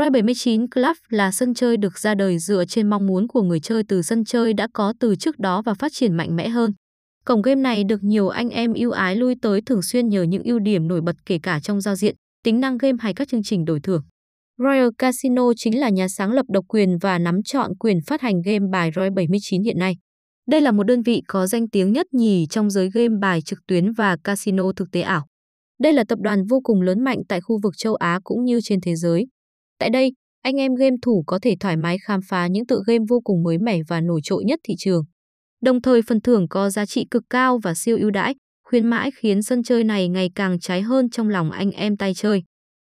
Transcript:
Royal 79 Club là sân chơi được ra đời dựa trên mong muốn của người chơi từ sân chơi đã có từ trước đó và phát triển mạnh mẽ hơn. Cổng game này được nhiều anh em yêu ái lui tới thường xuyên nhờ những ưu điểm nổi bật kể cả trong giao diện, tính năng game hay các chương trình đổi thưởng. Royal Casino chính là nhà sáng lập độc quyền và nắm chọn quyền phát hành game bài Royal 79 hiện nay. Đây là một đơn vị có danh tiếng nhất nhì trong giới game bài trực tuyến và casino thực tế ảo. Đây là tập đoàn vô cùng lớn mạnh tại khu vực châu Á cũng như trên thế giới. Tại đây, anh em game thủ có thể thoải mái khám phá những tựa game vô cùng mới mẻ và nổi trội nhất thị trường. Đồng thời phần thưởng có giá trị cực cao và siêu ưu đãi, khuyến mãi khiến sân chơi này ngày càng cháy hơn trong lòng anh em tay chơi.